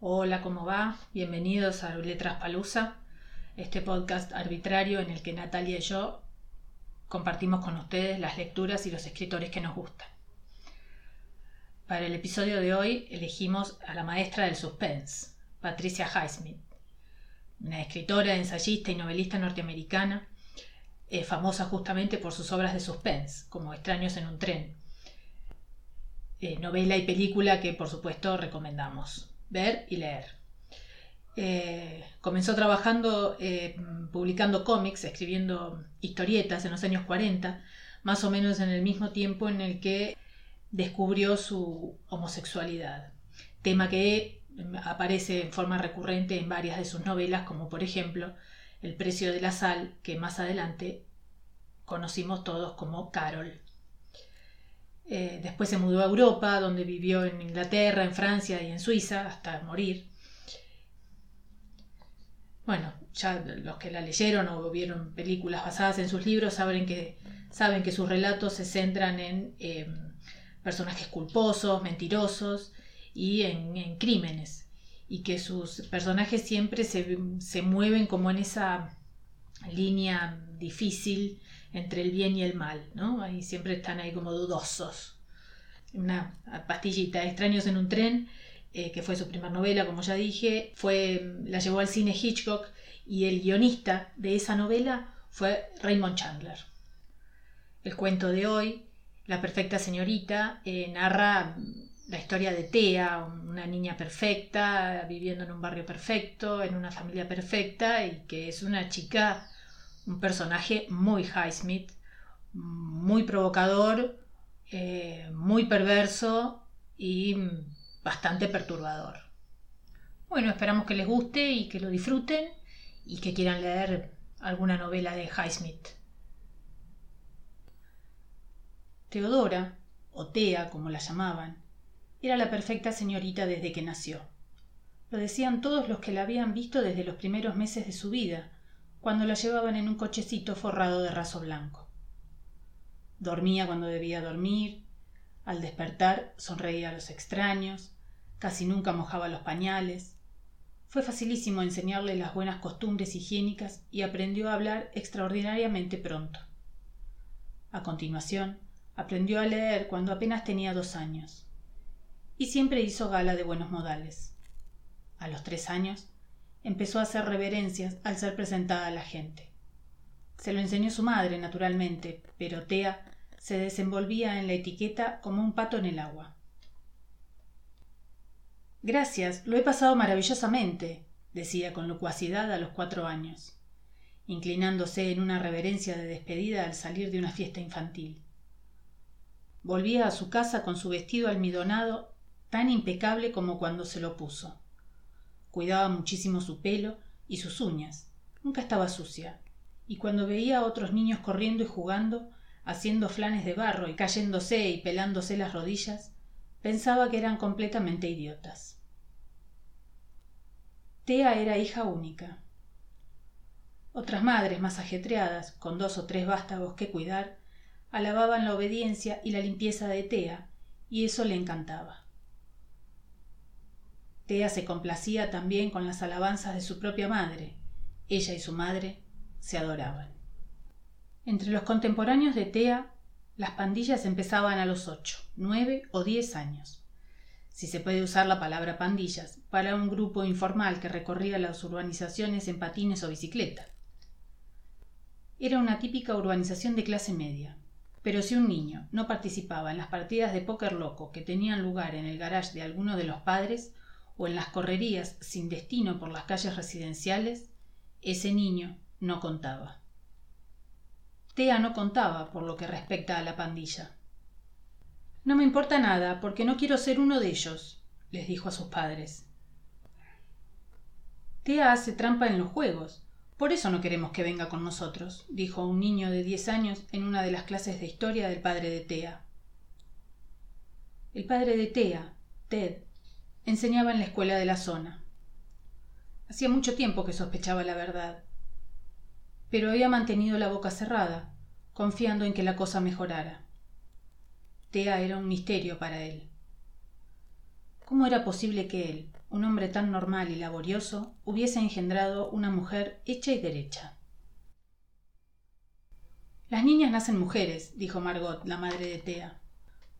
Hola, ¿cómo va? Bienvenidos a Letras Palusa, este podcast arbitrario en el que Natalia y yo compartimos con ustedes las lecturas y los escritores que nos gustan. Para el episodio de hoy elegimos a la maestra del suspense, Patricia Highsmith, una escritora, ensayista y novelista norteamericana, eh, famosa justamente por sus obras de suspense, como Extraños en un tren, eh, novela y película que por supuesto recomendamos ver y leer. Eh, comenzó trabajando, eh, publicando cómics, escribiendo historietas en los años 40, más o menos en el mismo tiempo en el que descubrió su homosexualidad, tema que aparece en forma recurrente en varias de sus novelas, como por ejemplo El precio de la sal, que más adelante conocimos todos como Carol. Eh, después se mudó a Europa, donde vivió en Inglaterra, en Francia y en Suiza hasta morir. Bueno, ya los que la leyeron o vieron películas basadas en sus libros saben que, saben que sus relatos se centran en em, personajes culposos, mentirosos y en, crímenes. Y que sus personajes siempre se, se mueven como en esa línea difícil entre el bien y el mal, ¿no? Ahí siempre están ahí como dudosos. Una pastillita, Extraños en un tren, eh, que fue su primera novela, como ya dije, fue, la llevó al cine Hitchcock y el guionista de esa novela fue Raymond Chandler. El cuento de hoy, La perfecta señorita, eh, narra la historia de Thea, una niña perfecta, viviendo en un barrio perfecto, en una familia perfecta y que es una chica un personaje muy Highsmith, muy provocador, eh, muy perverso y bastante perturbador. Bueno, esperamos que les guste y que lo disfruten y que quieran leer alguna novela de Highsmith. Teodora, o Tea como la llamaban, era la perfecta señorita desde que nació. Lo decían todos los que la habían visto desde los primeros meses de su vida, cuando la llevaban en un cochecito forrado de raso blanco. Dormía cuando debía dormir, al despertar sonreía a los extraños, casi nunca mojaba los pañales. Fue facilísimo enseñarle las buenas costumbres higiénicas y aprendió a hablar extraordinariamente pronto. A continuación, aprendió a leer cuando apenas tenía dos años. Y siempre hizo gala de buenos modales. A los tres años, empezó a hacer reverencias al ser presentada a la gente. Se lo enseñó su madre, naturalmente, pero Tea se desenvolvía en la etiqueta como un pato en el agua. Gracias, lo he pasado maravillosamente, decía con locuacidad a los cuatro años, inclinándose en una reverencia de despedida al salir de una fiesta infantil. Volvía a su casa con su vestido almidonado tan impecable como cuando se lo puso. Cuidaba muchísimo su pelo y sus uñas. Nunca estaba sucia. Y cuando veía a otros niños corriendo y jugando, haciendo flanes de barro y cayéndose y pelándose las rodillas, pensaba que eran completamente idiotas. Tea era hija única. Otras madres más ajetreadas, con dos o tres vástagos que cuidar, alababan la obediencia y la limpieza de Tea, y eso le encantaba. Tea se complacía también con las alabanzas de su propia madre. Ella y su madre se adoraban. Entre los contemporáneos de Tea, las pandillas empezaban a los ocho, nueve o diez años. Si se puede usar la palabra pandillas para un grupo informal que recorría las urbanizaciones en patines o bicicleta. Era una típica urbanización de clase media. Pero si un niño no participaba en las partidas de póker loco que tenían lugar en el garage de alguno de los padres, o en las correrías sin destino por las calles residenciales, ese niño no contaba. Tea no contaba por lo que respecta a la pandilla. No me importa nada, porque no quiero ser uno de ellos, les dijo a sus padres. Tea hace trampa en los juegos. Por eso no queremos que venga con nosotros, dijo un niño de diez años en una de las clases de historia del padre de Tea. El padre de Tea, Ted, enseñaba en la escuela de la zona. Hacía mucho tiempo que sospechaba la verdad, pero había mantenido la boca cerrada, confiando en que la cosa mejorara. Tea era un misterio para él. ¿Cómo era posible que él, un hombre tan normal y laborioso, hubiese engendrado una mujer hecha y derecha? Las niñas nacen mujeres, dijo Margot, la madre de Thea.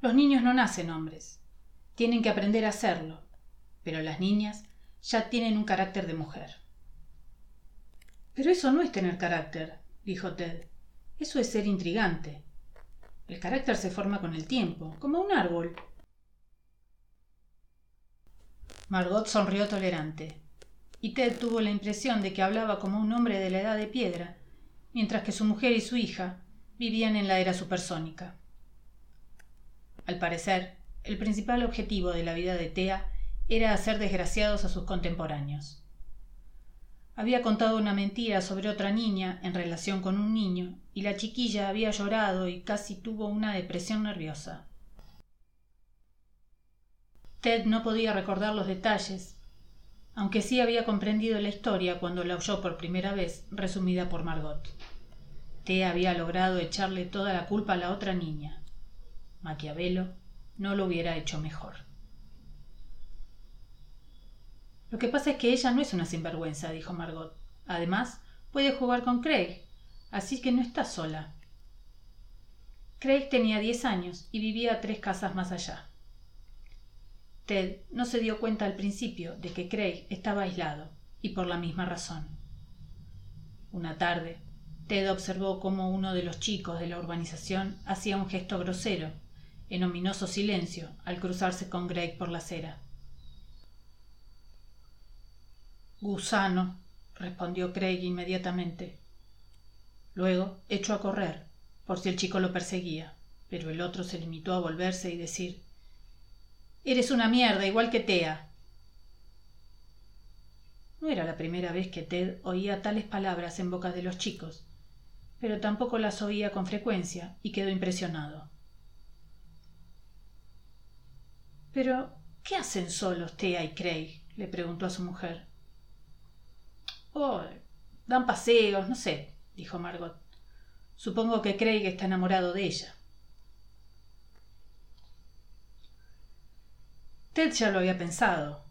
Los niños no nacen hombres. Tienen que aprender a hacerlo. Pero las niñas ya tienen un carácter de mujer. Pero eso no es tener carácter, dijo Ted. Eso es ser intrigante. El carácter se forma con el tiempo, como un árbol. Margot sonrió tolerante, y Ted tuvo la impresión de que hablaba como un hombre de la edad de piedra, mientras que su mujer y su hija vivían en la era supersónica. Al parecer, el principal objetivo de la vida de Tea era hacer desgraciados a sus contemporáneos. Había contado una mentira sobre otra niña en relación con un niño, y la chiquilla había llorado y casi tuvo una depresión nerviosa. Ted no podía recordar los detalles, aunque sí había comprendido la historia cuando la oyó por primera vez resumida por Margot. Ted había logrado echarle toda la culpa a la otra niña. Maquiavelo no lo hubiera hecho mejor. Lo que pasa es que ella no es una sinvergüenza, dijo Margot. Además, puede jugar con Craig, así que no está sola. Craig tenía diez años y vivía tres casas más allá. Ted no se dio cuenta al principio de que Craig estaba aislado, y por la misma razón. Una tarde, Ted observó cómo uno de los chicos de la urbanización hacía un gesto grosero, en ominoso silencio, al cruzarse con Craig por la acera. Gusano, respondió Craig inmediatamente. Luego echó a correr, por si el chico lo perseguía, pero el otro se limitó a volverse y decir Eres una mierda, igual que Tea. No era la primera vez que Ted oía tales palabras en boca de los chicos, pero tampoco las oía con frecuencia y quedó impresionado. Pero, ¿qué hacen solos Tea y Craig? le preguntó a su mujer. Dan paseos, no sé, dijo Margot. Supongo que Craig está enamorado de ella. Ted ya lo había pensado.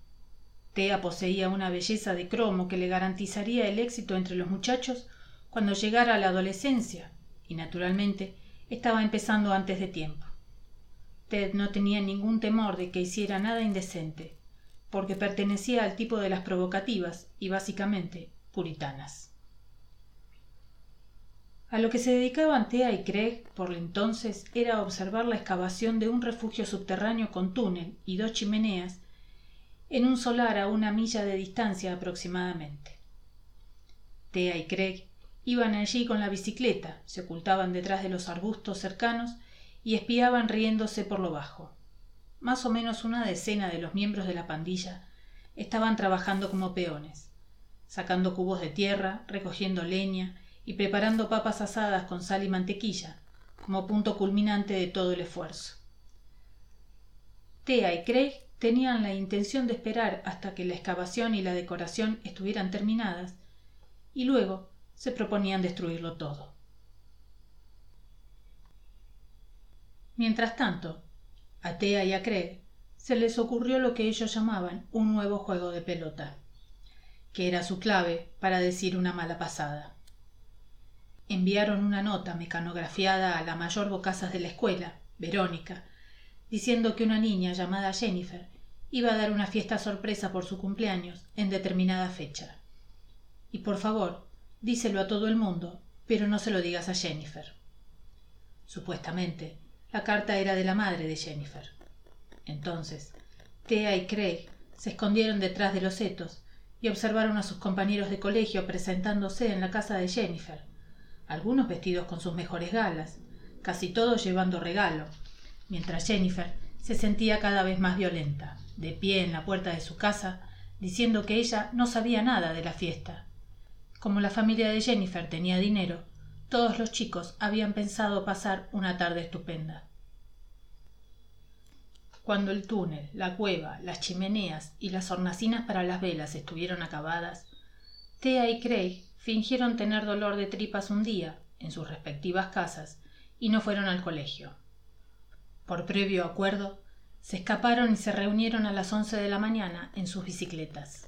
Tea poseía una belleza de cromo que le garantizaría el éxito entre los muchachos cuando llegara a la adolescencia, y naturalmente estaba empezando antes de tiempo. Ted no tenía ningún temor de que hiciera nada indecente, porque pertenecía al tipo de las provocativas y básicamente puritanas. A lo que se dedicaban Thea y Craig por entonces era observar la excavación de un refugio subterráneo con túnel y dos chimeneas en un solar a una milla de distancia aproximadamente. Thea y Craig iban allí con la bicicleta, se ocultaban detrás de los arbustos cercanos y espiaban riéndose por lo bajo. Más o menos una decena de los miembros de la pandilla estaban trabajando como peones, sacando cubos de tierra, recogiendo leña y preparando papas asadas con sal y mantequilla, como punto culminante de todo el esfuerzo. Tea y Craig tenían la intención de esperar hasta que la excavación y la decoración estuvieran terminadas, y luego se proponían destruirlo todo. Mientras tanto, a Tea y a Craig se les ocurrió lo que ellos llamaban un nuevo juego de pelota, que era su clave para decir una mala pasada enviaron una nota mecanografiada a la mayor bocazas de la escuela, Verónica, diciendo que una niña llamada Jennifer iba a dar una fiesta sorpresa por su cumpleaños en determinada fecha. Y por favor, díselo a todo el mundo, pero no se lo digas a Jennifer. Supuestamente, la carta era de la madre de Jennifer. Entonces, Thea y Craig se escondieron detrás de los setos y observaron a sus compañeros de colegio presentándose en la casa de Jennifer, algunos vestidos con sus mejores galas, casi todos llevando regalo, mientras Jennifer se sentía cada vez más violenta, de pie en la puerta de su casa, diciendo que ella no sabía nada de la fiesta. Como la familia de Jennifer tenía dinero, todos los chicos habían pensado pasar una tarde estupenda. Cuando el túnel, la cueva, las chimeneas y las hornacinas para las velas estuvieron acabadas, Thea y Craig fingieron tener dolor de tripas un día en sus respectivas casas y no fueron al colegio. Por previo acuerdo, se escaparon y se reunieron a las once de la mañana en sus bicicletas.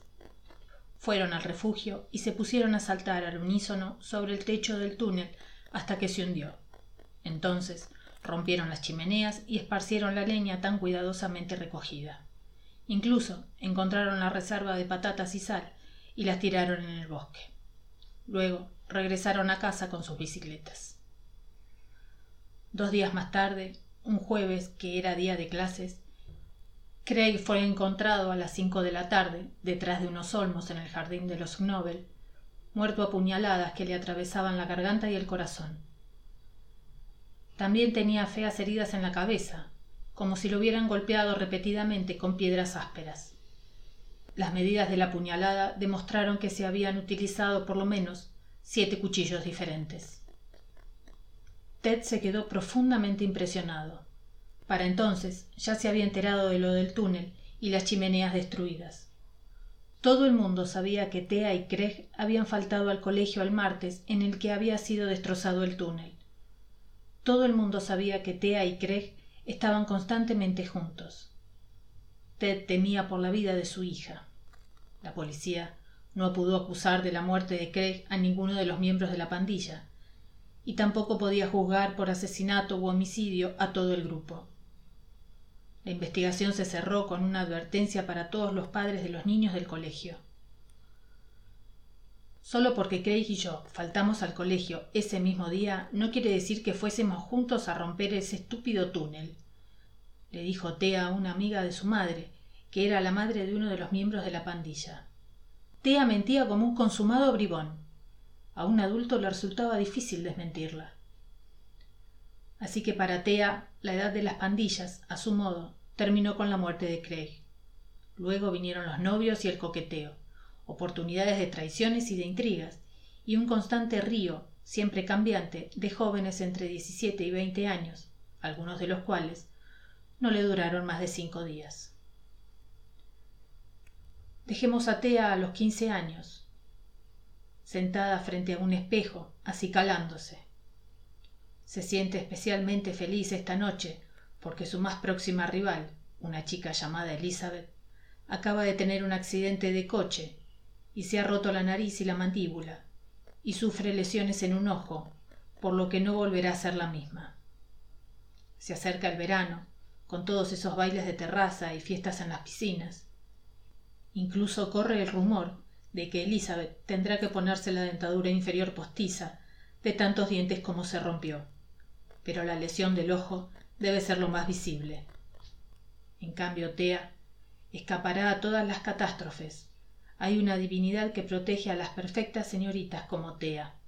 Fueron al refugio y se pusieron a saltar al unísono sobre el techo del túnel hasta que se hundió. Entonces rompieron las chimeneas y esparcieron la leña tan cuidadosamente recogida. Incluso encontraron la reserva de patatas y sal y las tiraron en el bosque. Luego regresaron a casa con sus bicicletas. Dos días más tarde, un jueves que era día de clases, Craig fue encontrado a las cinco de la tarde detrás de unos olmos en el jardín de los Knobel, muerto a puñaladas que le atravesaban la garganta y el corazón. También tenía feas heridas en la cabeza, como si lo hubieran golpeado repetidamente con piedras ásperas. Las medidas de la puñalada demostraron que se habían utilizado por lo menos siete cuchillos diferentes. Ted se quedó profundamente impresionado. Para entonces ya se había enterado de lo del túnel y las chimeneas destruidas. Todo el mundo sabía que Thea y Craig habían faltado al colegio el martes en el que había sido destrozado el túnel. Todo el mundo sabía que Thea y Craig estaban constantemente juntos. Ted temía por la vida de su hija. La policía no pudo acusar de la muerte de Craig a ninguno de los miembros de la pandilla, y tampoco podía juzgar por asesinato u homicidio a todo el grupo. La investigación se cerró con una advertencia para todos los padres de los niños del colegio. Solo porque Craig y yo faltamos al colegio ese mismo día no quiere decir que fuésemos juntos a romper ese estúpido túnel, le dijo Tea a una amiga de su madre, que era la madre de uno de los miembros de la pandilla. Tea mentía como un consumado bribón. A un adulto le resultaba difícil desmentirla. Así que para Tea, la edad de las pandillas, a su modo, terminó con la muerte de Craig. Luego vinieron los novios y el coqueteo oportunidades de traiciones y de intrigas, y un constante río, siempre cambiante, de jóvenes entre diecisiete y veinte años, algunos de los cuales no le duraron más de cinco días. Dejemos a Tea a los quince años, sentada frente a un espejo, acicalándose. Se siente especialmente feliz esta noche porque su más próxima rival, una chica llamada Elizabeth, acaba de tener un accidente de coche y se ha roto la nariz y la mandíbula, y sufre lesiones en un ojo, por lo que no volverá a ser la misma. Se acerca el verano, con todos esos bailes de terraza y fiestas en las piscinas. Incluso corre el rumor de que Elizabeth tendrá que ponerse la dentadura inferior postiza de tantos dientes como se rompió. Pero la lesión del ojo debe ser lo más visible. En cambio, Tea escapará a todas las catástrofes, hay una divinidad que protege a las perfectas señoritas como Tea.